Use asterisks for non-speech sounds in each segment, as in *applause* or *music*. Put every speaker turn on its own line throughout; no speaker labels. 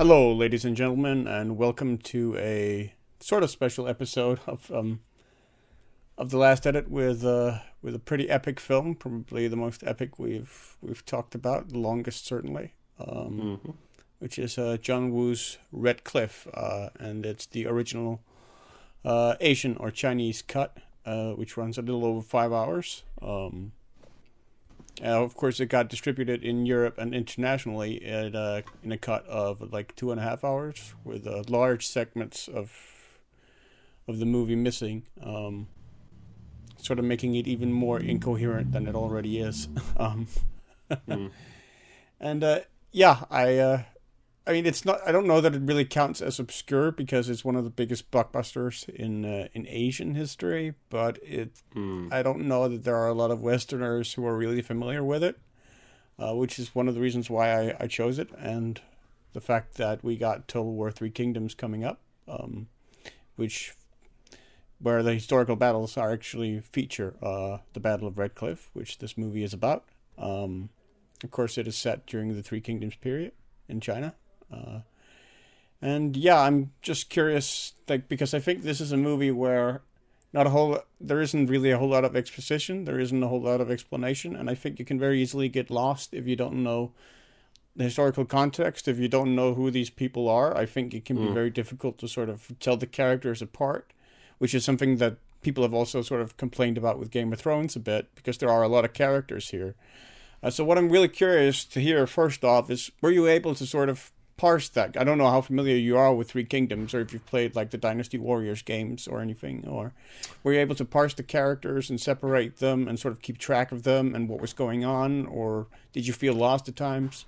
Hello, ladies and gentlemen, and welcome to a sort of special episode of um of the last edit with uh with a pretty epic film, probably the most epic we've we've talked about, the longest certainly. Um,
Mhm.
which is uh, John Woo's Red Cliff, uh, and it's the original uh, Asian or Chinese cut, uh, which runs a little over five hours. Um, uh, of course, it got distributed in Europe and internationally at, uh, in a cut of like two and a half hours, with uh, large segments of of the movie missing, um, sort of making it even more incoherent than it already is. *laughs* um,
Mm. *laughs*
and uh, yeah, I uh, I mean it's not I don't know that it really counts as obscure because it's one of the biggest blockbusters in uh, in Asian history, but it
Mm.
I don't know that there are a lot of Westerners who are really familiar with it, uh, which is one of the reasons why I, I chose it, and the fact that we got Total War Three Kingdoms coming up, um, which where the historical battles are actually feature uh, the Battle of Red Cliff, which this movie is about. Um, of course, it is set during the Three Kingdoms period in China. Uh, and yeah, I'm just curious, like because I think this is a movie where not a whole there isn't really a whole lot of exposition, there isn't a whole lot of explanation, and I think you can very easily get lost if you don't know the historical context, if you don't know who these people are. I think it can be
Mm.
very difficult to sort of tell the characters apart, which is something that people have also sort of complained about with Game of Thrones a bit because there are a lot of characters here. Uh, so what I'm really curious to hear first off is were you able to sort of parse that? I don't know how familiar you are with Three Kingdoms or if you've played like the Dynasty Warriors games or anything, or were you able to parse the characters and separate them and sort of keep track of them and what was going on, or did you feel lost at times?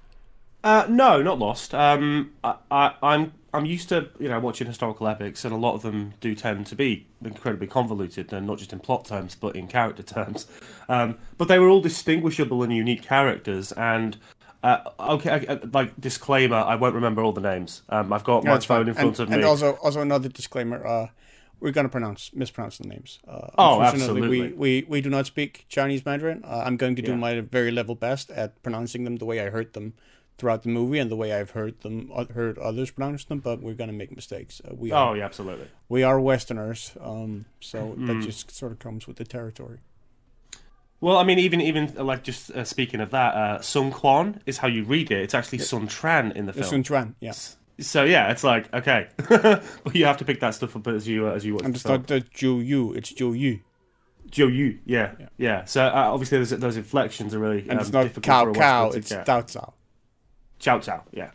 Uh, no, not lost. Um, I, I, I'm I'm used to you know watching historical epics, and a lot of them do tend to be incredibly convoluted, and not just in plot terms, but in character terms. Um, but they were all distinguishable and unique characters, and uh, okay, I- I- like disclaimer, I won't remember all the names. Um, I've got my
that's fine.
phone in front
and,
of me.
And also, also another disclaimer: uh, we're gonna pronounce mispronounce the names. Uh,
Oh,
unfortunately, We, we we do not speak Chinese Mandarin. Uh, I'm going to do
Yeah.
my very level best at pronouncing them the way I heard them throughout the movie and the way I've heard them uh, heard others pronounce them. But we're gonna make mistakes. Uh, we are
oh yeah, absolutely.
we are Westerners, um, so that
Mm.
just sort of comes with the territory.
Well, I mean, even even uh, like just uh, speaking of that, uh, Sun Quan is how you read it. It's actually Sun Tran in the film.
Sun Chuan, yeah.
So yeah, it's like okay, *laughs* but you have to pick that stuff up as you uh, as you watch
And it's not the Zhou Yu, it's Zhou Yu.
Joe Yu, yeah,
Yeah.
yeah. So uh, obviously those those inflections are really
And
um,
it's not Cow Cow, it's
get.
Dao Cao.
Chow Chow, yeah.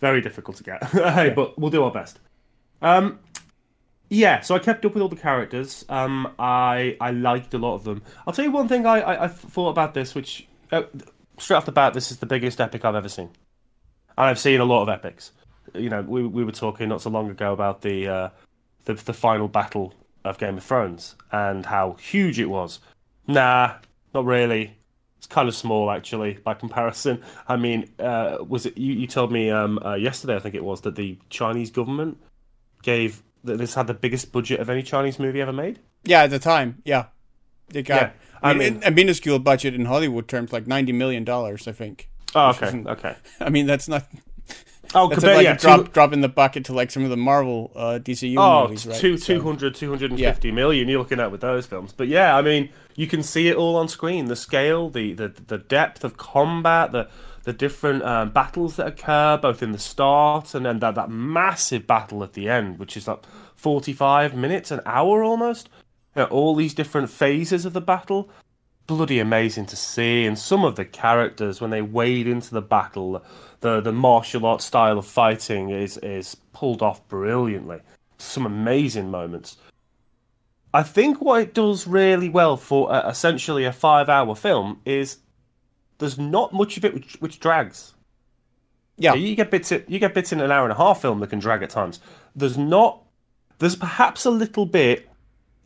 Very difficult to get, *laughs* hey, but we'll do our best. Um, yeah. So I kept up with all the characters. Um, I I liked a lot of them. I'll tell you one thing I I, I thought about this, which uh, straight off the bat, this is the biggest epic I've ever seen, and I've seen a lot of epics. You know, we we were talking not so long ago about the uh, the the final battle of Game of Thrones and how huge it was. Nah, not really. It's kind of small, actually, by comparison. I mean, uh, was it you? You told me um, uh, yesterday, I think it was, that the Chinese government gave that this had the biggest budget of any Chinese movie ever made.
Yeah, at the time, yeah. They got,
Yeah,
I
I
mean, a minuscule budget in Hollywood terms, like $90 million, I think.
Oh, okay, okay. *laughs*
I mean, that's not.
Oh,
That's
compared,
like
yeah,
a drop,
two,
drop in the bucket to like some of the Marvel uh, DCU
oh,
movies, right?
two,
So-
200, 250 million you're looking at with those films. But yeah, I mean, you can see it all on screen. The scale, the the, the depth of combat, the the different um, battles that occur, both in the start and then that, that massive battle at the end, which is like 45 minutes, an hour almost. You know, all these different phases of the battle. Bloody amazing to see. And some of the characters, when they wade into the battle, the, the martial arts style of fighting is, is pulled off brilliantly. Some amazing moments. I think what it does really well for uh, essentially a five hour film is there's not much of it which, which drags.
Yeah.
you get bits. You get bits in an hour and a half film that can drag at times. There's not. There's perhaps a little bit,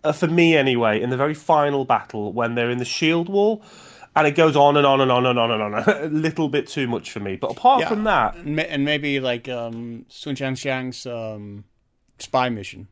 uh, for me anyway, in the very final battle when they're in the shield wall, and it goes on and on and on and on and on. *laughs* a little bit too much for me. But apart
Yeah.
from that,
And, maybe like um, Sun Jianxiang's um, spy mission.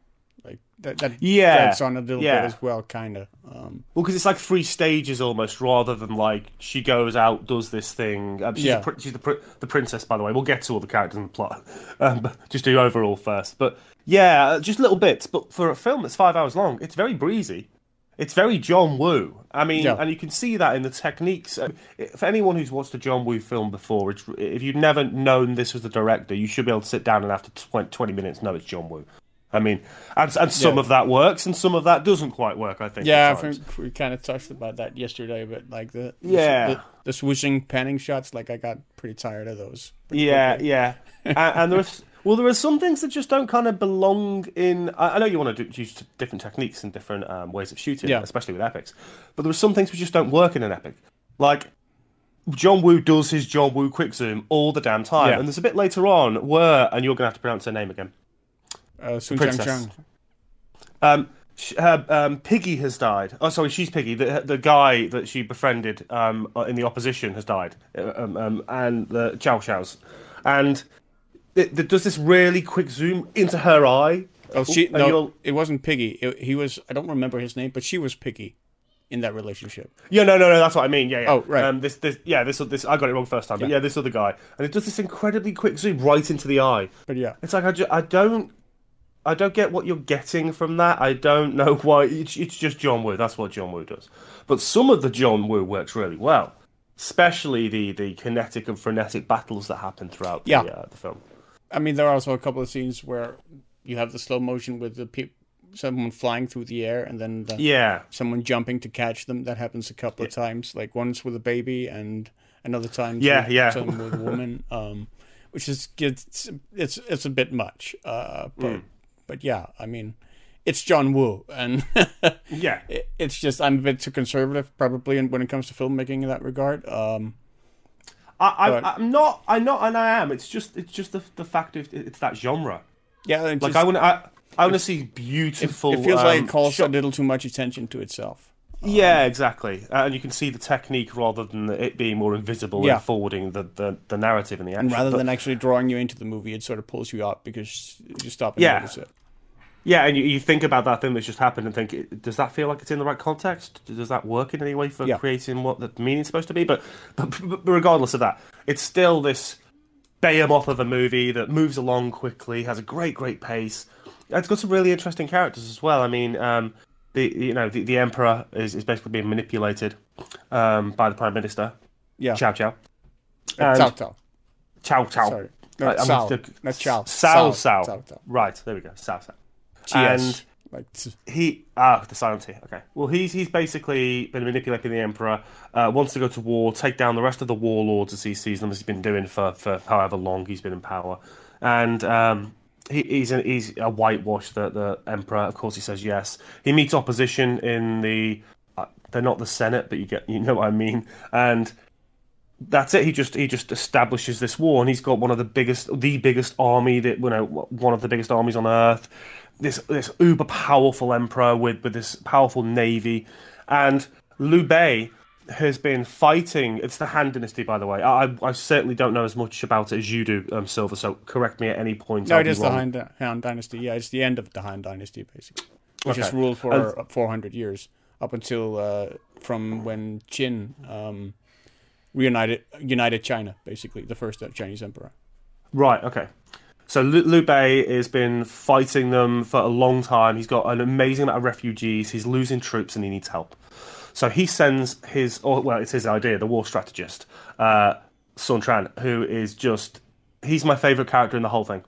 That, that
Yeah,
drags on a little
yeah.
bit as well, kind of. Um,
Well, because it's like three stages almost, rather than like she goes out, does this thing. Um, she's
Yeah.
pr- she's the, pr- the princess, by the way. We'll get to all the characters in the plot, *laughs* um, but just do overall first. But yeah, uh, just little bits. But for a film that's five hours long, it's very breezy. It's very John Woo. I mean,
Yeah.
and you can see that in the techniques. Uh, For anyone who's watched a John Woo film before, it's, if you've never known this was the director, you should be able to sit down and after 20, 20 minutes know it's John Woo. I mean, and, and some
Yeah.
of that works, and some of that doesn't quite work. I think.
yeah, I think we kind of touched about that yesterday, but like the the-
Yeah.
the, the swooshing panning shots, like I got pretty tired of those.
Yeah,
quickly.
yeah, *laughs* and, and there's well, there are some things that just don't kind of belong in. I, I know you want to do, use different techniques and different um, ways of shooting,
Yeah.
especially with epics, but there are some things which just don't work in an epic. Like John Woo does his John Woo quick zoom all the damn time,
Yeah.
and there's a bit later on where, and you're gonna have to pronounce her name again.
Uh, Sun
princess.
Chang Chang.
Um, sh- her um, Piggy has died. Oh, sorry, she's Piggy. The the guy that she befriended um, uh, in the opposition has died, Uh, um, um, and the Chow Chows, and it, it does this really quick zoom into her eye.
Oh, she no,
you'll-
it wasn't Piggy. It, he was. I don't remember his name, but she was Piggy in that relationship.
Yeah, no, no, no. That's what I mean. Yeah, yeah.
Oh, right.
Um, this, this, yeah, this, this. I got it wrong first time, but
Yeah.
yeah, this other guy, and it does this incredibly quick zoom right into the eye.
But yeah,
It's like I, ju- I don't, I don't get what you're getting from that. I don't know *laughs* why. It's, it's just John Woo. That's what John Woo does. But some of the John Woo works really well, especially the the kinetic and frenetic battles that happen throughout the, uh, the film.
I mean, there are also a couple of scenes where you have the slow motion with the someone flying through the air, and then the,
Yeah,
someone jumping to catch them. That happens a couple of times. Like once with a baby, and another time,
Yeah,
with,
yeah.
with a woman. Um, which is it's it's it's a bit much. Uh, but
Mm.
But yeah, I mean, it's John Woo, and *laughs*
yeah.
it- it's just I'm a bit too conservative probably in, when it comes to filmmaking in that regard. Um,
I, I, I'm not. I'm not, and I am. It's just, it's just the the fact of it's that genre.
yeah,
Like
just-
I want to, I, I want to see beautiful.
it feels like
um,
it calls
shot-
a little too much attention to itself.
Yeah, exactly. Uh, and you can see the technique rather than it being more invisible
Yeah.
and forwarding the, the, the narrative and the action.
And rather
But-
than actually drawing you into the movie, it sort of pulls you out because you stop and
Yeah.
notice it.
Yeah, and you, you think about that thing that's just happened and think, does that feel like it's in the right context? Does that work in any way for
Yeah.
creating what the meaning's supposed to be? But, but, but regardless of that, it's still this behemoth of a movie that moves along quickly, has a great, great pace. It's got some really interesting characters as well. I mean, um, the you know the, the emperor is, is basically being manipulated um, by the prime minister.
Yeah.
Chow Chow.
Uh,
And-
Cao Cao.
Chow Chow.
Sorry. No,
I- I'm
Cao. Not Chow.
Sao. Sao.
Cao Cao.
Right, there we go. Sao Sao.
Yes.
And
Like, t-
he ah the silent T. Okay. Well, he's he's basically been manipulating the emperor. Uh, wants to go to war, take down the rest of the warlords as he sees them, as he's been doing for, for however long he's been in power. And um, he, he's a, he's a whitewash. The the emperor, of course, he says yes. He meets opposition in the. Uh, they're not the Senate, but you get you know what I mean. And that's it. He just he just establishes this war, and he's got one of the biggest, the biggest army that you know, one of the biggest armies on earth. This this uber powerful emperor with with this powerful navy, and Liu Bei has been fighting. It's the Han Dynasty, by the way. I I certainly don't know as much about it as you do, um, Silver. So correct me at any point.
no,
I'll
it
be
the. Han, Han Dynasty. Yeah, it's the end of the Han Dynasty, basically. Which has
Okay.
ruled for
And-
uh, 400 years, up until uh, from when Qin um, reunited united China, basically, the first Chinese emperor.
Right. Okay. So Lu, Liu Bei has been fighting them for a long time. He's got an amazing amount of refugees. He's losing troops and he needs help. So he sends his, or well, it's his idea, the war strategist, uh, Sun Tran, who is just, he's my favorite character in the whole thing.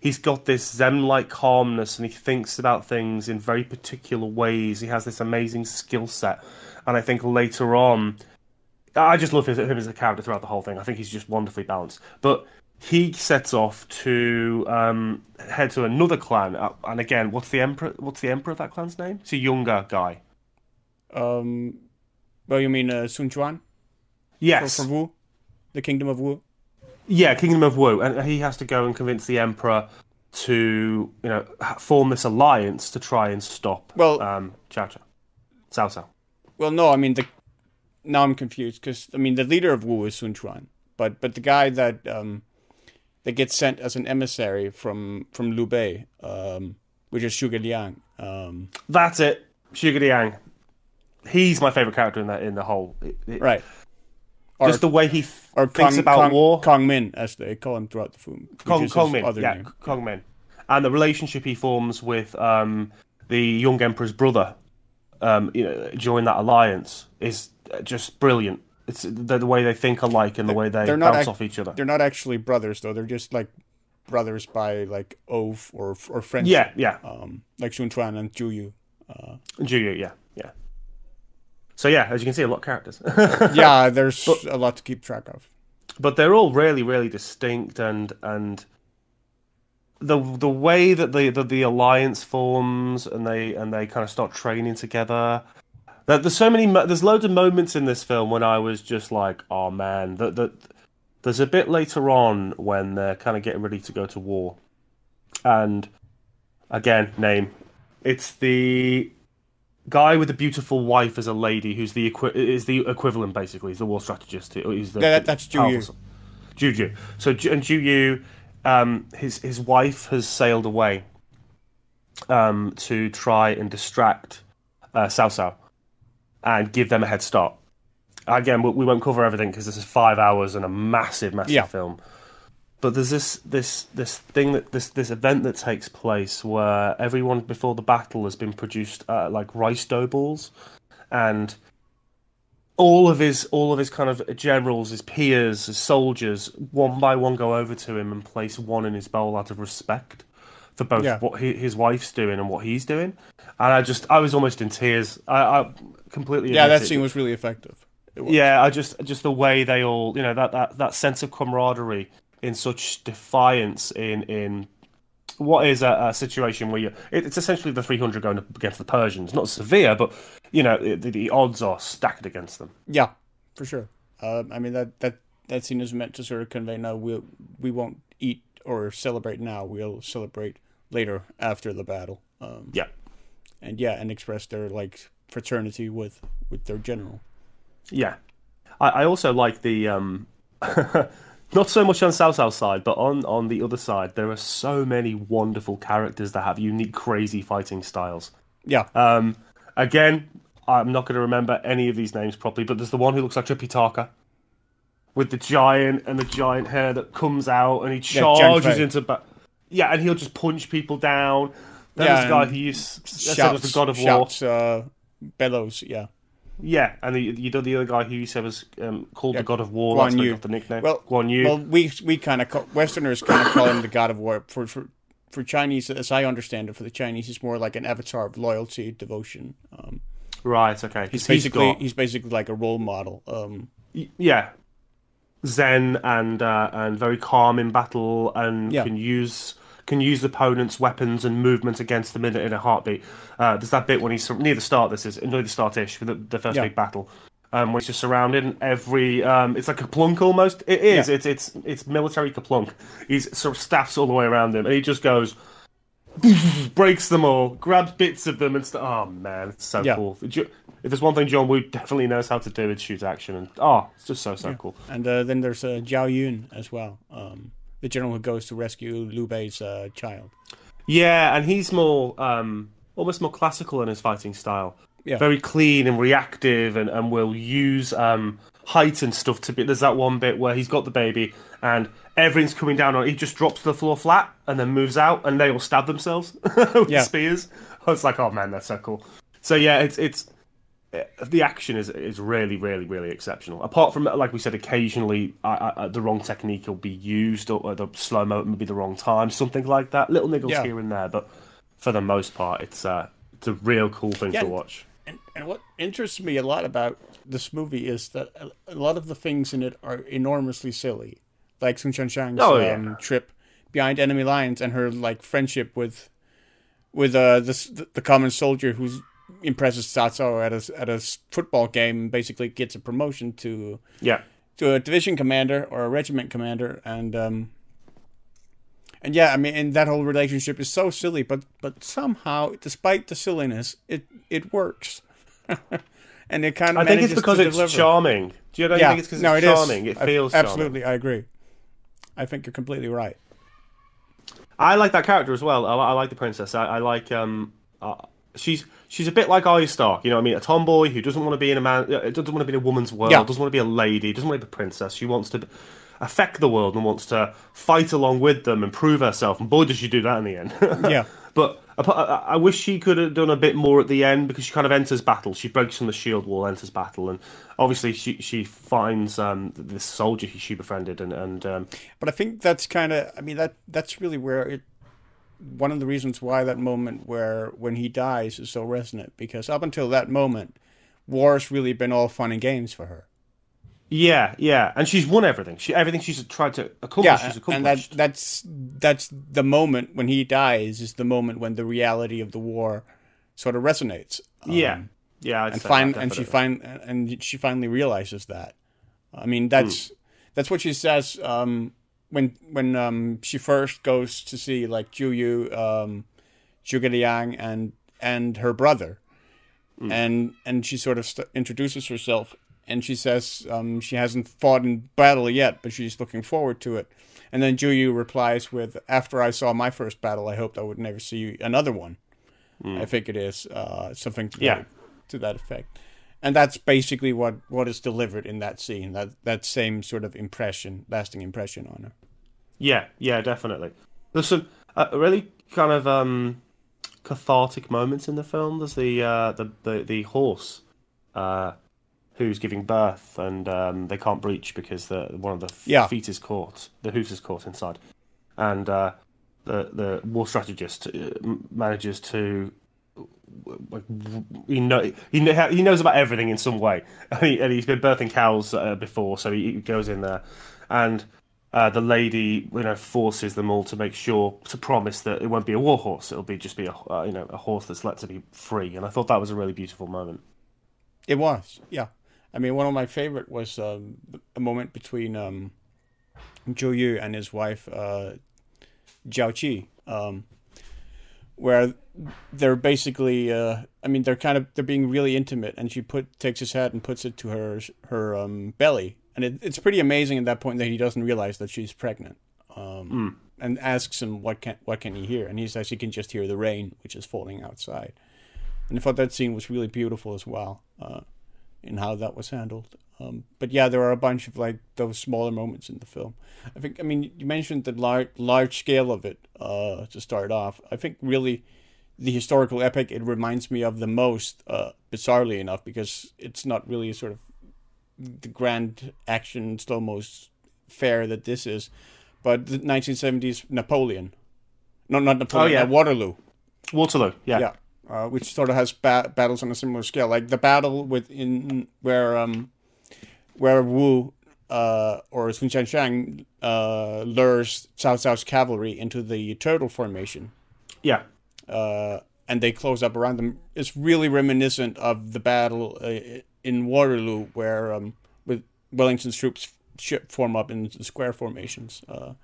He's got this Zen-like calmness, and he thinks about things in very particular ways. He has this amazing skill set, and I think later on, I just love him as a character throughout the whole thing. I think he's just wonderfully balanced. But he sets off to um, head to another clan, uh, and again, what's the emperor? What's the emperor of that clan's name? It's a younger guy.
Um, well, you mean uh, Sun Quan
Yes,
for Wu, the Kingdom of Wu?
yeah, Kingdom of Wu, and he has to go and convince the emperor to, you know, form this alliance to try and stop
Well-
um, Chow Chow, Cao Cao.
Well, no, I mean the. Now I'm confused because I mean the leader of Wu is Sun Quan, but but the guy that um, that gets sent as an emissary from from Liu Bei, um, which is Zhuge Liang, Um,
That's it. Sugar Yang. He's my favorite character in that in the whole. it- it-
right. Or,
Just the way he th-
or
thinks
Kong,
about
Kong,
war.
Kong Min, as they call him throughout the film.
Kong, Kong Min, yeah,
name.
Kong Min, and the relationship he forms with um, the young emperor's brother, um, you know, during that alliance is just brilliant. It's the, the way they think alike and the way they
they're not
bounce
ac-
off each other.
They're not actually brothers, though. They're just like brothers by like oath or or friendship.
Yeah, yeah,
Um, like Sun Chuan and Ju Yu.
Juyu, yeah, yeah. So yeah, as you can see, a lot of characters, *laughs*
Yeah, there's a lot to keep track of.
but they're all really, really distinct and and the the way that the, the the alliance forms and they and they kind of start training together. That there's so many. There's loads of moments in this film when I was just like, oh man. That that there's a bit later on when they're kind of getting ready to go to war, and again, name. It's the guy with the beautiful wife as a lady who's the equi- is the equivalent basically. He's the war strategist. He's the
Yeah, that- that's Ju Yu.
powerful- Juju. So and Juju, um, his his wife has sailed away um, to try and distract uh, Cao Cao and give them a head start. Again, we, we won't cover everything because this is five hours and a massive, massive
Yeah.
film. But there's this this this thing that this this event that takes place where everyone before the battle has been produced uh, like rice dough balls, and all of his all of his kind of generals, his peers, his soldiers, one by one go over to him and place one in his bowl out of respect for both
Yeah.
what he, his wife's doing and what he's doing. And I just I was almost in tears. I, I completely
Yeah, that
it.
scene was really effective. Was.
Yeah, I just just the way they all, you know, that that, that sense of camaraderie in such defiance in in what is a, a situation where you it, it's essentially the 300 going up against the Persians, not severe, but you know the, the odds are stacked against them.
Yeah, for sure. Um, I mean that that that scene is meant to sort of convey no, we we won't eat or celebrate now. We'll celebrate later after the battle. Um,
Yeah,
and yeah, and express their like fraternity with with their general.
yeah. I, I also like the um, *laughs* not so much on South South side, but on on the other side, there are so many wonderful characters that have unique, crazy fighting styles.
Yeah,
Um, again, I'm not going to remember any of these names properly, but there's the one who looks like Tripitaka with the giant and the giant hair that comes out and he charges
Fei.
into ba- yeah, and he'll just punch people down. Then
Yeah,
guy who used that's
shouts,
the God of War.
shouts, uh, bellows. Yeah,
Yeah, and the, you know the other guy who you said was um, called
Yeah,
the God of War.
Guan Yu.
the nickname.
well,
Guan Yu.
well, we we kind of call, Westerners kind of call him the God of War. For for for Chinese, as I understand it, for the Chinese, he's more like an avatar of loyalty, devotion. Um,
right. Okay.
he's
he's
basically
got-
he's basically like a role model. Um,
yeah zen and uh, and very calm in battle and
Yeah.
can use can use opponents weapons and movement against them in, a- in a heartbeat uh, there's that bit when he's near the start this is near the start-ish for the, the first
Yeah.
big battle um, when he's just surrounded and every um, it's like a plunk almost it is
Yeah.
it's it's it's military kaplunk he's sort of staffs all the way around him and he just goes *laughs* breaks them all grabs bits of them and st- oh man it's so
Yeah.
cool if there's one thing John Woo definitely knows how to do, it's shoot action, and oh, it's just so so cool.
And uh, then there's uh, Zhao Yun as well, um, the general who goes to rescue Liu Bei's uh, child.
Yeah, and he's more um, almost more classical in his fighting style.
Yeah.
Very clean and reactive, and, and will use um, height and stuff to be. There's that one bit where he's got the baby, and everything's coming down on. He just drops to the floor flat, and then moves out, and they all stab themselves *laughs* with
Yeah.
spears. I was like, oh man, that's so cool. So yeah, it's it's the action is is really really really exceptional. Apart from like we said, occasionally uh, uh, the wrong technique will be used, or, or the slow mo may be the wrong time, something like that. Little niggles
Yeah.
here and there, but for the most part, it's uh, it's a real cool thing
Yeah.
to watch.
And, and what interests me a lot about this movie is that a lot of the things in it are enormously silly, like Sun Shang's
Oh, yeah.
um, trip behind enemy lines and her like friendship with with uh this the common soldier who's impresses Cao at a at a football game and basically gets a promotion to
Yeah,
to a division commander or a regiment commander and um and yeah i mean and that whole relationship is so silly but but somehow despite the silliness it it works *laughs* and it kind of
I think it's because it's charming. Do you know?
yeah
think it's because
no,
it's
it is.
charming? It
Ab-
feels charming.
absolutely i agree i think you're completely right
I like that character as well. I, I like the princess. I, I like um uh, she's she's a bit like Arya Stark. You know what I mean? A tomboy who doesn't want to be in a man, uh, doesn't want to be in a woman's world,
Yeah.
doesn't want to be a lady, doesn't want to be a princess. She wants to affect the world and wants to fight along with them and prove herself. And boy, does she do that in the end. *laughs*
Yeah.
But I wish she could have done a bit more at the end because she kind of enters battle. She breaks from the shield wall, enters battle, and obviously she she finds um, this soldier she befriended, and and um,
But I think that's kind of, I mean, that that's really where it, one of the reasons why that moment where when he dies is so resonant because up until that moment, war's really been all fun and games for her.
Yeah, yeah, and she's won everything. She everything she's tried to accomplish,
Yeah,
she's
and that
accomplished.
that's that's the moment when he dies is the moment when the reality of the war sort of resonates. Um,
yeah, yeah, I'd
and find and she find and she finally realizes that. I mean, that's that's what she says um, when when um, she first goes to see like Juyu, um, Zhuge Liang, and and her brother, and and she sort of st- introduces herself, and she says um, she hasn't fought in battle yet, but she's looking forward to it. And then Juyu replies with, "After I saw my first battle, I hoped I would never see another one." I think it is uh, something to
Yeah.
that, to that effect, and that's basically what what is delivered in that scene. That that same sort of impression, lasting impression on her.
Yeah, yeah, definitely. There's some uh, really kind of um, cathartic moments in the film. There's the uh, the, the the horse uh, who's giving birth, and um, they can't breach because the one of the
Yeah.
feet is caught, the hooves is caught inside, and uh, the the war strategist uh, manages to. Like, he know he know, he knows about everything in some way, *laughs* and, he, and he's been birthing cows uh, before, so he, he goes in there, and uh, the lady you know forces them all to make sure to promise that it won't be a war horse; it'll be just be a uh, you know a horse that's let to be free, and I thought that was a really beautiful moment.
It was, yeah. I mean, one of my favorite was um, a moment between um, Zhou Yu and his wife uh, Jiao Qi, um, where they're basically, uh, I mean, they're kind of they're being really intimate, and she put takes his hat and puts it to her her um, belly, and it, it's pretty amazing at that point that he doesn't realize that she's pregnant, um, and asks him what can what can he hear, and he says he can just hear the rain which is falling outside. And I thought that scene was really beautiful as well, uh, in how that was handled. Um, but yeah, there are a bunch of like those smaller moments in the film. I think, I mean, you mentioned the large large scale of it uh, to start off. I think really the historical epic it reminds me of the most, uh, bizarrely enough, because it's not really sort of the grand action slow mo fare that this is, but the 1970s Napoleon. No, not Napoleon.
Oh, yeah.
Waterloo
Waterloo, yeah,
yeah, uh, which sort of has ba- battles on a similar scale, like the battle with in where um where Wu uh or Sun Shanshan uh lures Cao Cao's cavalry into the turtle formation,
yeah,
uh, and they close up around them. It's really reminiscent of the battle uh, in Waterloo, where um with Wellington's troops sh- form up in square formations, uh,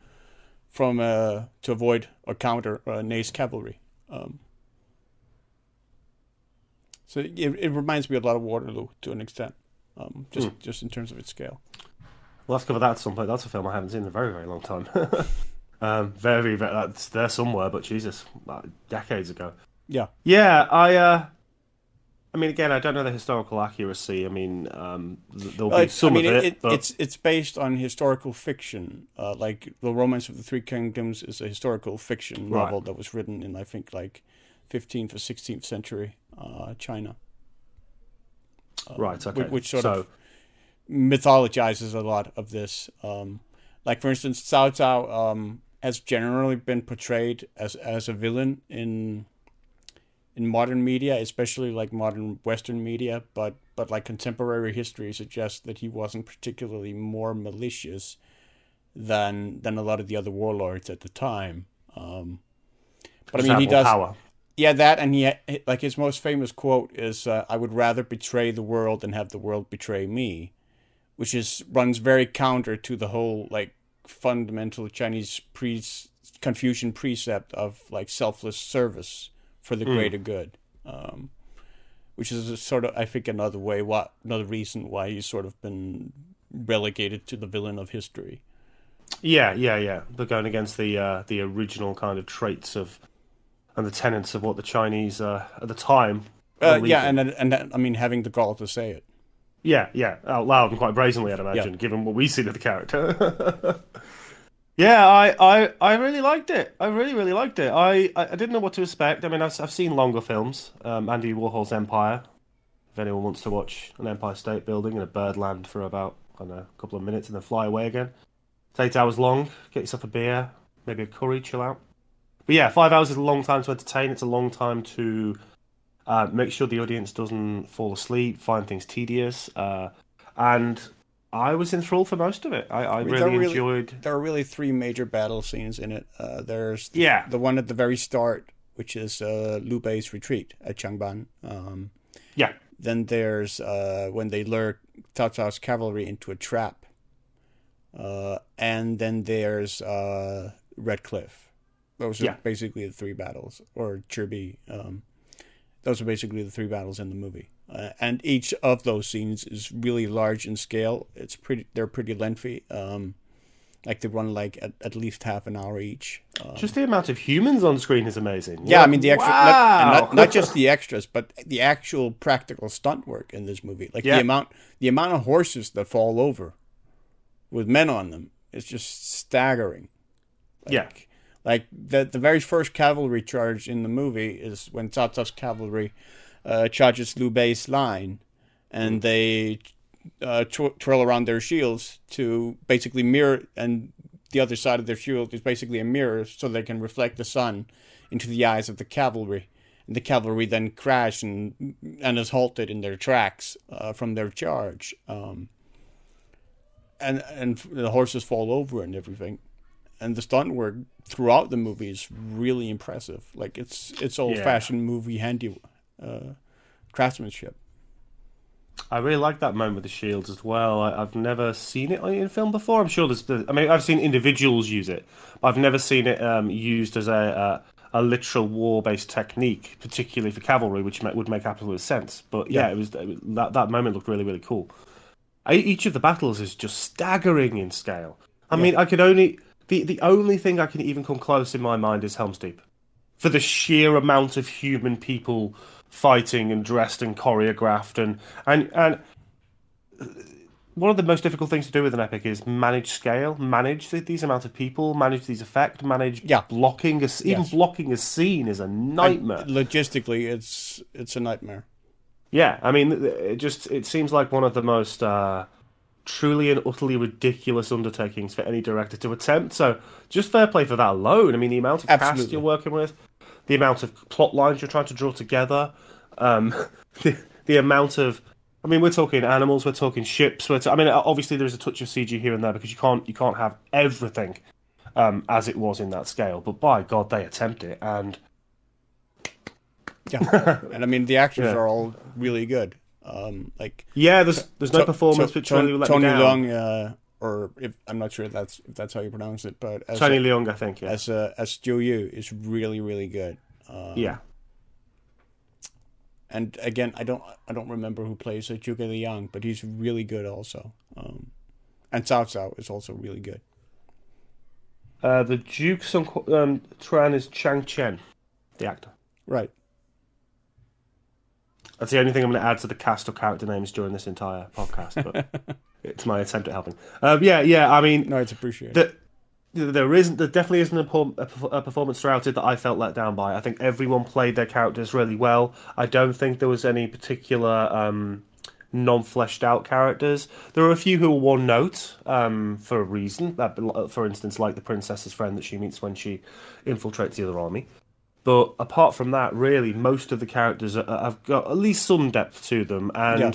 from uh to avoid or counter uh, Ney's cavalry. Um, so it, it reminds me a lot of Waterloo to an extent, um, just just in terms of its scale.
We'll have to cover that at some point. That's a film I haven't seen in a very, very long time. *laughs* um, very, very, that's there somewhere, but Jesus, like, decades ago.
Yeah,
Yeah, I. Uh, I mean, again, I don't know the historical accuracy. I mean, um, there'll be some
I mean,
of it, but
it's it's based on historical fiction. Uh, like the Romance of the Three Kingdoms is a historical fiction
Right.
novel that was written in I think like 15th or 16th century uh, China,
right, okay.
which, which sort
so,
of mythologizes a lot of this. Um, like for instance, Cao Cao um, has generally been portrayed as as a villain in in modern media, especially like modern Western media, but but like contemporary history suggests that he wasn't particularly more malicious than than a lot of the other warlords at the time. Um, but I mean, he does
power.
Yeah, that and he like his most famous quote is, uh, "I would rather betray the world than have the world betray me," which is runs very counter to the whole like fundamental Chinese pre Confucian precept of like selfless service for the greater good, um, which is a sort of I think another way what another reason why he's sort of been relegated to the villain of history.
Yeah, yeah, yeah. They're going against the uh, the original kind of traits of and the tenets of what the Chinese uh, at the time.
Uh, yeah, and and and I mean having the gall to say it.
Yeah, yeah, out loud and quite brazenly, I'd imagine,
Yeah.
given what we see seen of the character. *laughs* yeah, I, I, I really liked it. I really, really liked it. I, I didn't know what to expect. I mean, I've, I've seen longer films. Um, Andy Warhol's Empire. If anyone wants to watch an Empire State Building in a birdland for about I don't know a couple of minutes and then fly away again, it's eight hours long. Get yourself a beer, maybe a curry, chill out. But yeah, five hours is a long time to entertain. It's a long time to uh, make sure the audience doesn't fall asleep, find things tedious, uh, and I was enthralled for most of it. I, I really,
really-
enjoyed.
There are really three major battle scenes in it. Uh, there's the,
Yeah.
the one at the very start, which is uh, Liu Bei's retreat at Changban. Um,
Yeah,
then there's uh, when they lure Cao Cao's cavalry into a trap. Uh, and then there's uh, Red Cliff. Those are
Yeah.
basically the three battles, or Chibi. Um, those are basically the three battles in the movie. Uh, and each of those scenes is really large in scale. It's pretty. They're pretty lengthy. Um, like they run like at, at least half an hour each. Um,
just the amount of humans on screen is amazing.
yeah, I mean the extra, not,
Wow!
not, not *laughs* just the extras, but the actual practical stunt work in this movie. Like
Yeah.
the amount, the amount of horses that fall over with men on them is just staggering.
yeah,
Like the the very first cavalry charge in the movie is when Cao cavalry uh, charges Liu Bei's line, and they uh, tw- twirl around their shields to basically mirror, and the other side of their shield is basically a mirror, so they can reflect the sun into the eyes of the cavalry. And the cavalry then crash and and is halted in their tracks uh, from their charge. Um, and and the horses fall over and everything and the stunt work throughout the movie is really impressive. Like it's it's old fashioned movie handy uh, craftsmanship.
I really like that moment with the shields as well. I, I've never seen it in film before. I'm sure there's. I mean, I've seen individuals use it, but I've never seen it um, used as a a, a literal war-based technique, particularly for cavalry, which would make absolute sense. But yeah,
Yeah.
it was that that moment looked really really cool. I, each of the battles is just staggering in scale. I mean, I could only the the only thing I can even come close in my mind is Helm's Deep, for the sheer amount of human people fighting and dressed and choreographed and and and one of the most difficult things to do with an epic is manage scale, manage th- these amount of people, manage these effect, manage
Yeah.
blocking. A, even
Yes.
blocking a scene is a nightmare.
Logistically, it's it's a nightmare.
Yeah, I mean, it just it seems like one of the most uh, truly and utterly ridiculous undertakings for any director to attempt. So, just fair play for that alone. I mean, the amount of cast you're working with, the amount of plot lines you're trying to draw together, um, *laughs* the, the amount of. I mean, we're talking animals, we're talking ships. We're t- I mean, obviously there is a touch of CG here and there because you can't you can't have everything um, as it was in that scale. But by God, they attempt it, and
Yeah, *laughs* and I mean the actors
Yeah.
are all really good. Um, like
yeah, there's there's no
To-
performance
to-
which really
Tony,
let
Tony
me down.
Leung, uh, or if I'm not sure if that's if that's how you pronounce it, but as
Tony
a,
Leung, I think. Yeah.
as uh, as Zhou Yu is really really good. Um,
yeah.
and again, I don't I don't remember who plays Zhuge Liang, but he's really good also. Um, and Cao Cao is also really good.
Uh, the Duke Sun um, Tran is Chang Chen, the actor.
Right.
That's the only thing I'm going to add to the cast or character names during this entire podcast, but *laughs* it's my attempt at helping. Um, yeah, yeah. I mean,
No, it's appreciated.
the, there isn't, there definitely isn't a, perform- a a performance throughout it that I felt let down by. I think everyone played their characters really well. I don't think there was any particular um, non-fleshed out characters. There are a few who are one note um, for a reason. That, for instance, like the princess's friend that she meets when she infiltrates the other army. But apart from that, really, most of the characters have got at least some depth to them, and
Yeah.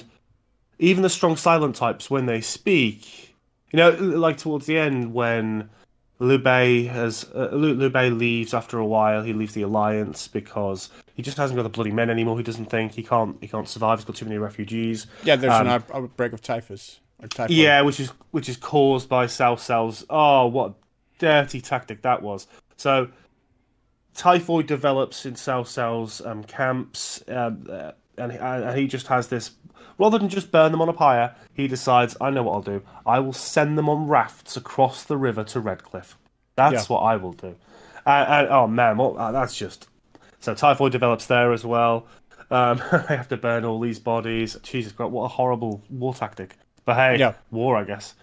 even the strong silent types when they speak, you know, like towards the end when Liu Bei has uh, Liu, Liu Bei leaves after a while. He leaves the alliance because he just hasn't got the bloody men anymore. He doesn't think he can't he can't survive. He's got too many refugees.
yeah, there's
um,
an outbreak of typhus. Or.
Yeah, which is which is caused by Sao Sao's. Oh, what a dirty tactic that was. So, typhoid develops in Sao Sao's um, camps, um, uh, and, he- and he just has this. Rather than just burn them on a pyre, he decides, I know what I'll do. I will send them on rafts across the river to Redcliffe. That's
Yeah.
what I will do. And, and oh man, what, uh, that's just So typhoid develops there as well. Um, *laughs* I have to burn all these bodies. Jesus Christ, what a horrible war tactic. But hey,
Yeah.
war, I guess.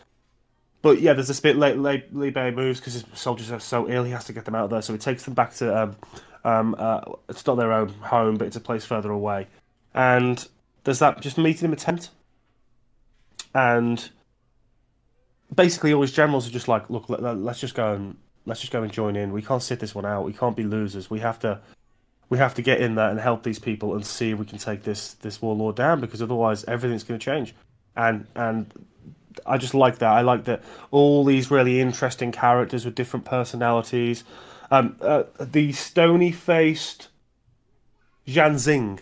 But yeah, there's this bit late, late, Lee Bay moves because his soldiers are so ill. He has to get them out of there, so he takes them back to um, um, uh, it's not their own home, but it's a place further away. And there's that just meeting in a tent, and basically all his generals are just like, look, let, us just go and let's just go and join in. We can't sit this one out. We can't be losers. We have to we have to get in there and help these people and see if we can take this this warlord down because otherwise everything's going to change. And and I just like that. I like that all these really interesting characters with different personalities. Um, uh, the stony faced Zhan Xing.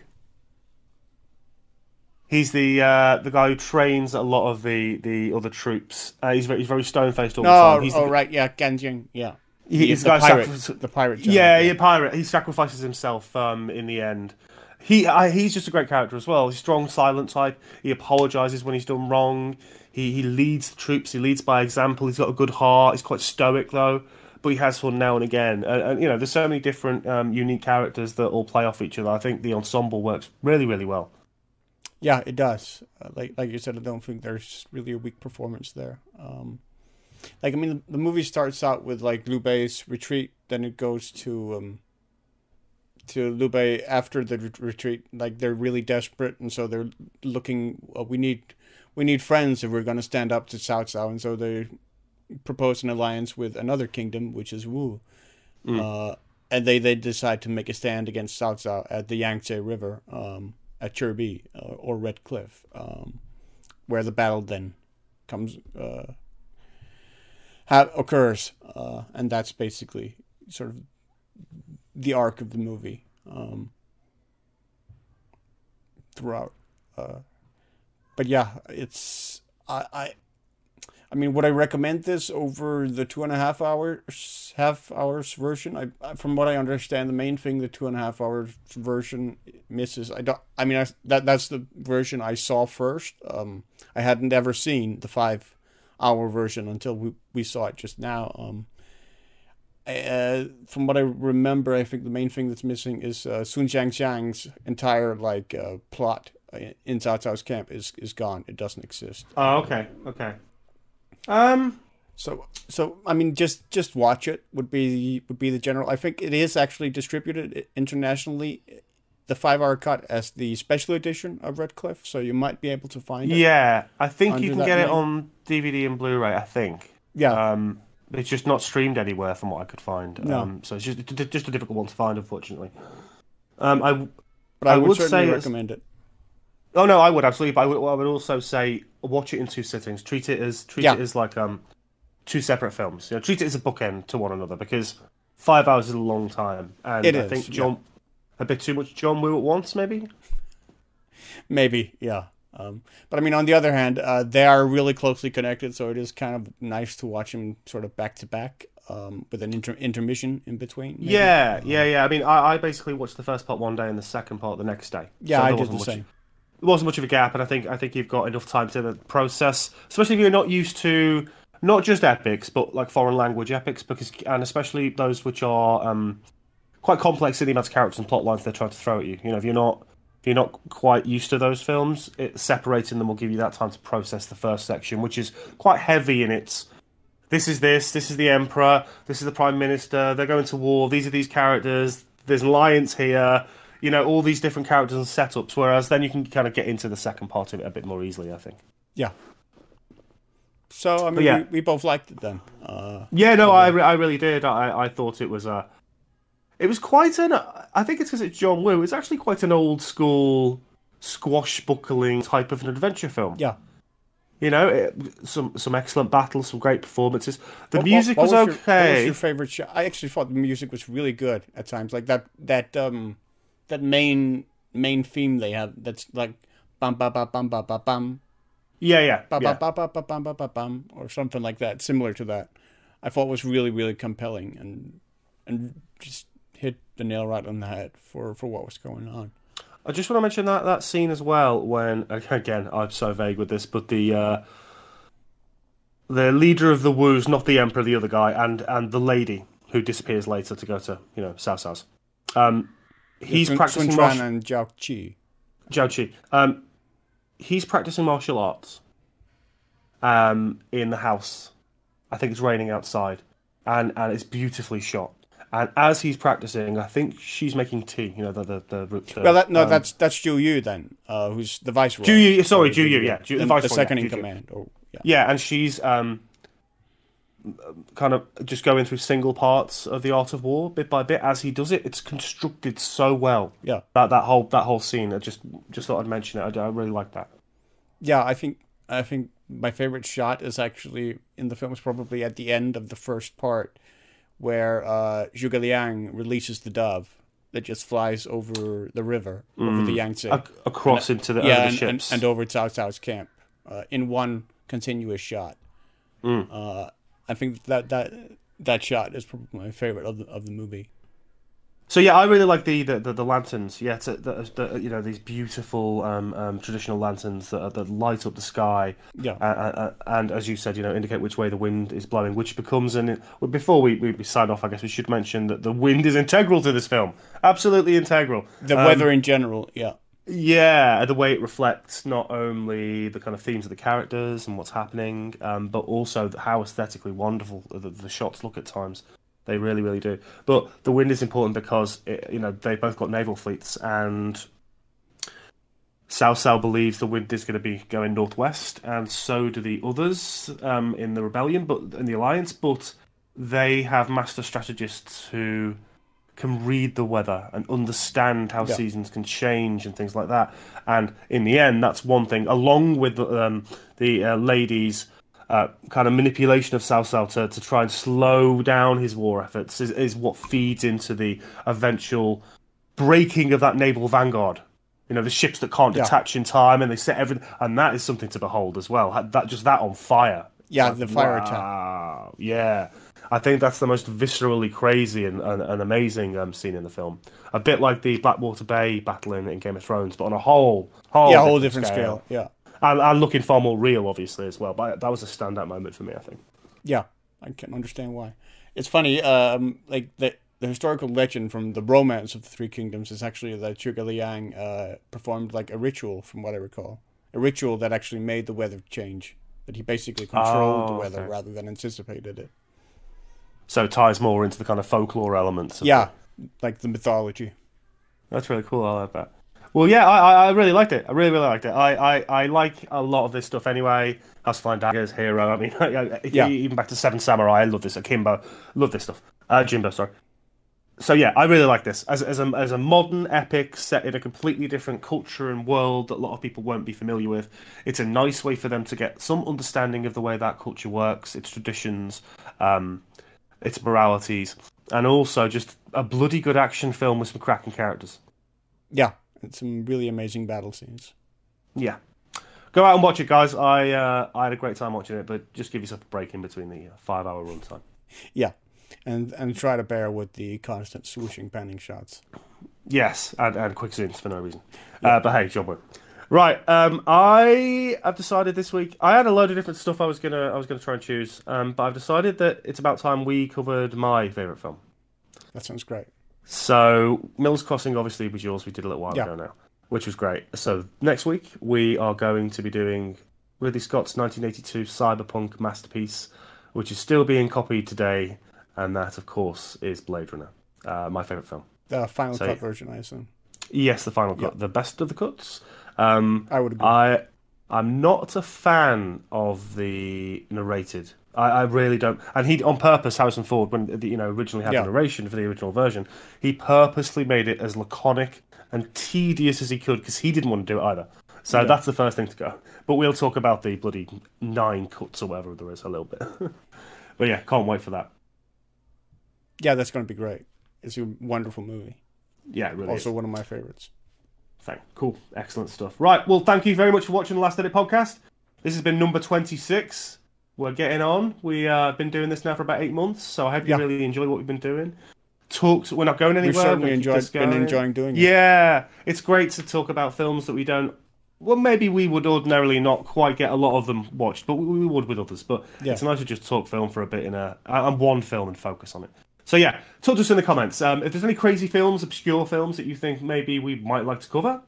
He's the uh, the guy who trains a lot of the, the other troops. Uh, he's very he's very stone faced all the
Oh,
time. He's
oh
the,
right, yeah, Gan Xing, yeah.
he-
He's
he's
the pirate, the pirate.
yeah,
general,
yeah, pirate. He sacrifices himself um, in the end. He I, he's just a great character as well. He's strong, silent type. He apologizes when he's done wrong. He he leads the troops. He leads by example. He's got a good heart. He's quite stoic though, but he has fun now and again. And, and you know, there's so many different um, unique characters that all play off each other. I think the ensemble works really, really well.
Yeah, it does. Uh, like like you said, I don't think there's really a weak performance there. Um, like I mean, the, movie starts out with like Liu Bei's retreat, then it goes to um, to Liu Bei after the ret- retreat. Like they're really desperate, and so they're looking. Uh, we need we need friends if we're going to stand up to Cao Cao, and so they propose an alliance with another kingdom, which is Wu. Uh, and they, they decide to make a stand against Cao Cao at the Yangtze River, um, at Chibi uh, or Red Cliff, um, where the battle then comes uh, ha- occurs, uh, and that's basically sort of the arc of the movie um, throughout. But yeah, it's I, I I mean, would I recommend this over the two and a half hours half hours version? I, I from what I understand, the main thing the two and a half hours version misses. I don't. I mean, I, that that's the version I saw first. Um, I hadn't ever seen the five hour version until we we saw it just now. Um, uh, from what I remember, I think the main thing that's missing is uh, Sun Jiangxiang's entire like uh, plot in Cao Cao's camp is is gone. It doesn't exist.
Oh, okay, okay. Um,
So so I mean just just watch it would be would be the general. I think it is actually distributed internationally the 5 hour cut as the special edition of Red Cliff, so you might be able to find it.
yeah, I think you can get it on DVD and Blu-ray. I think.
Yeah.
Um, it's just not streamed anywhere from what I could find.
No.
Um, so it's just just a difficult one to find, unfortunately. Um, I
but I,
I
would,
would
certainly
say
recommend it.
Oh no, I would absolutely. But I would, I would also say watch it in two sittings. Treat it as treat
Yeah.
it as like um two separate films. You know, treat it as a bookend to one another because five hours is a long time, and
It
I
is,
think
yeah.
John a bit too much John Woo at once, maybe.
Maybe, yeah. Um, but I mean, on the other hand, uh, they are really closely connected, so it is kind of nice to watch them sort of back to back um, with an inter- intermission in between. maybe.
Yeah, yeah, yeah. I mean, I, I basically watched the first part one day and the second part the next day.
Yeah,
So
I
there
did the
much-
same.
There wasn't much of a gap, and I think I think you've got enough time to process, especially if you're not used to not just epics, but like foreign language epics, because and especially those which are um, quite complex in the amount of characters and plot lines they're trying to throw at you. You know, if you're not if you're not quite used to those films, it, separating them will give you that time to process the first section, which is quite heavy in its. This is this. This is the emperor. This is the prime minister. They're going to war. These are these characters. There's an alliance here. You know, all these different characters and setups. Whereas then you can kind of get into the second part of it a bit more easily. I think.
Yeah. So I mean,
yeah.
we, we both liked it then. Uh,
Yeah, no, I, I really did. I, I thought it was a, it was quite an. I think it's because it's John Woo. It's actually quite an old school squashbuckling type of an adventure film.
yeah.
You know, it, some some excellent battles, some great performances. The
What-
music
what
was,
your- what was your favorite shot? I actually thought the music was really good at times. Like that that um that main main theme they have. That's like bum ba ba bum ba ba bum
yeah, yeah,
ba
yeah.
ba ba ba ba bum ba ba bum or something like that, similar to that. I thought was really really compelling and and just hit the nail right on the head for for what was going on.
I just want to mention that that scene as well. When again, I'm so vague with this, but the uh, the leader of the Woos, not the Emperor, the other guy, and and the lady who disappears later to go to you know Sao Cao's. Um, he's
Sun,
practicing
Sun
martial
and Zhao Qi.
Zhao Chi. Um, he's practicing martial arts. Um, in the house, I think it's raining outside, and and it's beautifully shot. And as he's practicing, I think she's making tea. You know the the the. the
Well, that, no,
um,
that's that's Zhu Yu then, uh, who's the viceroy.
Zhu Yu- sorry,
Or
Zhu Yu, yeah, Zhu- the
the, the second
yeah,
in
Yu.
command. Oh, yeah.
Yeah, and she's um, kind of just going through single parts of the art of war bit by bit as he does it. It's constructed so well.
Yeah.
That that whole that whole scene. I just just thought I'd mention it. I, I really like that.
Yeah, I think I think my favorite shot is actually in the film is probably at the end of the first part, where uh, Zhuge Liang releases the dove that just flies over the river, over the Yangtze,
Ac- across into the,
yeah,
over the
and, and,
ships.
and over Cao Cao's camp, uh, in one continuous shot.
Mm.
Uh, I think that that that shot is probably my favorite of the of the movie.
So yeah, I really like the the, the, the lanterns. Yeah, to, the, the, you know these beautiful um, um, traditional lanterns that, that light up the sky.
Yeah.
Uh, uh, and as you said, you know, indicate which way the wind is blowing, which becomes an. Well, before we, we, we sign off, I guess we should mention that the wind is integral to this film. Absolutely integral.
The
Um,
weather in general, yeah.
Yeah, the way it reflects not only the kind of themes of the characters and what's happening, um, but also how aesthetically wonderful the, the shots look at times. They really, really do. But the wind is important because it, you know they both got naval fleets, and Cao Cao believes the wind is going to be going northwest, and so do the others um, in the rebellion, but in the alliance. But they have master strategists who can read the weather and understand how
Yeah.
seasons can change and things like that. And in the end, that's one thing, along with um, the uh, ladies' uh, kind of manipulation of Cao Cao to, to try and slow down his war efforts, is, is what feeds into the eventual breaking of that naval vanguard. You know, the ships that can't
Yeah.
detach in time, and they set everything, and that is something to behold as well. That just that on fire.
Yeah,
It's
the fire attack.
Yeah. I think that's the most viscerally crazy and, and, and amazing um, scene in the film. A bit like the Blackwater Bay battle in, in Game of Thrones, but on a whole, whole
Yeah, a whole different scale. Yeah.
And, and looking far more real, obviously, as well. But that was a standout moment for me, I think.
Yeah, I can understand why. It's funny, um, like the the historical legend from the romance of the Three Kingdoms is actually that Zhuge Liang uh, performed like a ritual, from what I recall, a ritual that actually made the weather change. That he basically controlled the
Oh,
weather
okay.
rather than anticipated it.
So it ties more into the kind of folklore elements. Of
Yeah, like the mythology.
That's really cool. I like that. Well, yeah, I, I- I really liked it. I really, really liked it. I, I, I like a lot of this stuff anyway. House of Flying Daggers, Hero. I mean, *laughs*
Yeah.
even back to Seven Samurai. I love this. Akimbo. Love this stuff. Uh, Jimbo, sorry. So yeah, I really like this as, as a as a modern epic set in a completely different culture and world that a lot of people won't be familiar with. It's a nice way for them to get some understanding of the way that culture works, its traditions, um, its moralities, and also just a bloody good action film with some cracking characters.
Yeah, and some really amazing battle scenes.
Yeah. Go out and watch it, guys. I uh, I had a great time watching it, but just give yourself a break in between the uh, five hour runtime.
Yeah, and and try to bear with the constant swooshing panning shots.
Yes, and, and quick zooms for no reason. Uh, but hey, job work. Right, um, I have decided this week. I had a load of different stuff I was gonna I was gonna try and choose, um, but I've decided that it's about time we covered my favorite film.
That sounds great.
So Miller's Crossing obviously was yours. We did a little while
Yeah.
ago now, which was great. So next week we are going to be doing Ridley Scott's 1982 cyberpunk masterpiece, which is still being copied today, and that of course is Blade Runner, uh, my favorite film.
The final
So-
cut version, I assume.
Yes, the final cut, the best of the cuts. Um,
I would agree.
I I'm not a fan of the narrated. I, I really don't. And he on purpose, Harrison Ford, when the- you know originally had
Yeah.
the narration for the original version, he purposely made it as laconic and tedious as he could because he didn't want to do it either. So
Yeah.
that's the first thing to go. But we'll talk about the bloody nine cuts or whatever there is a little bit. *laughs* but yeah, can't wait for that.
yeah, that's going to be great. It's a wonderful movie.
Yeah, it really is.
Also, one of my favorites.
Thank. Cool. Excellent stuff. Right. Well, thank you very much for watching the Last Edit podcast. This has been number 26. We're getting on. We've uh, been doing this now for about eight months, so I hope you
Yeah.
really enjoy what we've been doing. Talked. We're not going anywhere.
We've certainly enjoyed, been enjoying doing it.
Yeah, it's great to talk about films that we don't. Well, maybe we would ordinarily not quite get a lot of them watched, but we, we would with others. But
Yeah.
it's nice to just talk film for a bit in a and one film and focus on it. So yeah, talk to us in the comments. Um, if there's any crazy films, obscure films that you think maybe we might like to cover,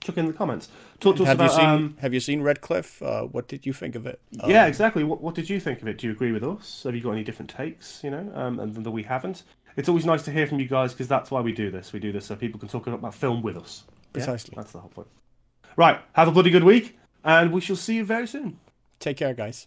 chuck in the comments. Talk to us
Have you seen
um,
Have you seen Red Cliff? Uh, what did you think of it? Um,
yeah, exactly. What, what did you think of it? Do you agree with us? Have you got any different takes? You know, um, and that we haven't. It's always nice to hear from you guys because that's why we do this. We do this so people can talk about film with us. Yeah?
Precisely.
That's the whole point. Right. Have a bloody good week, and we shall see you very soon.
Take care, guys.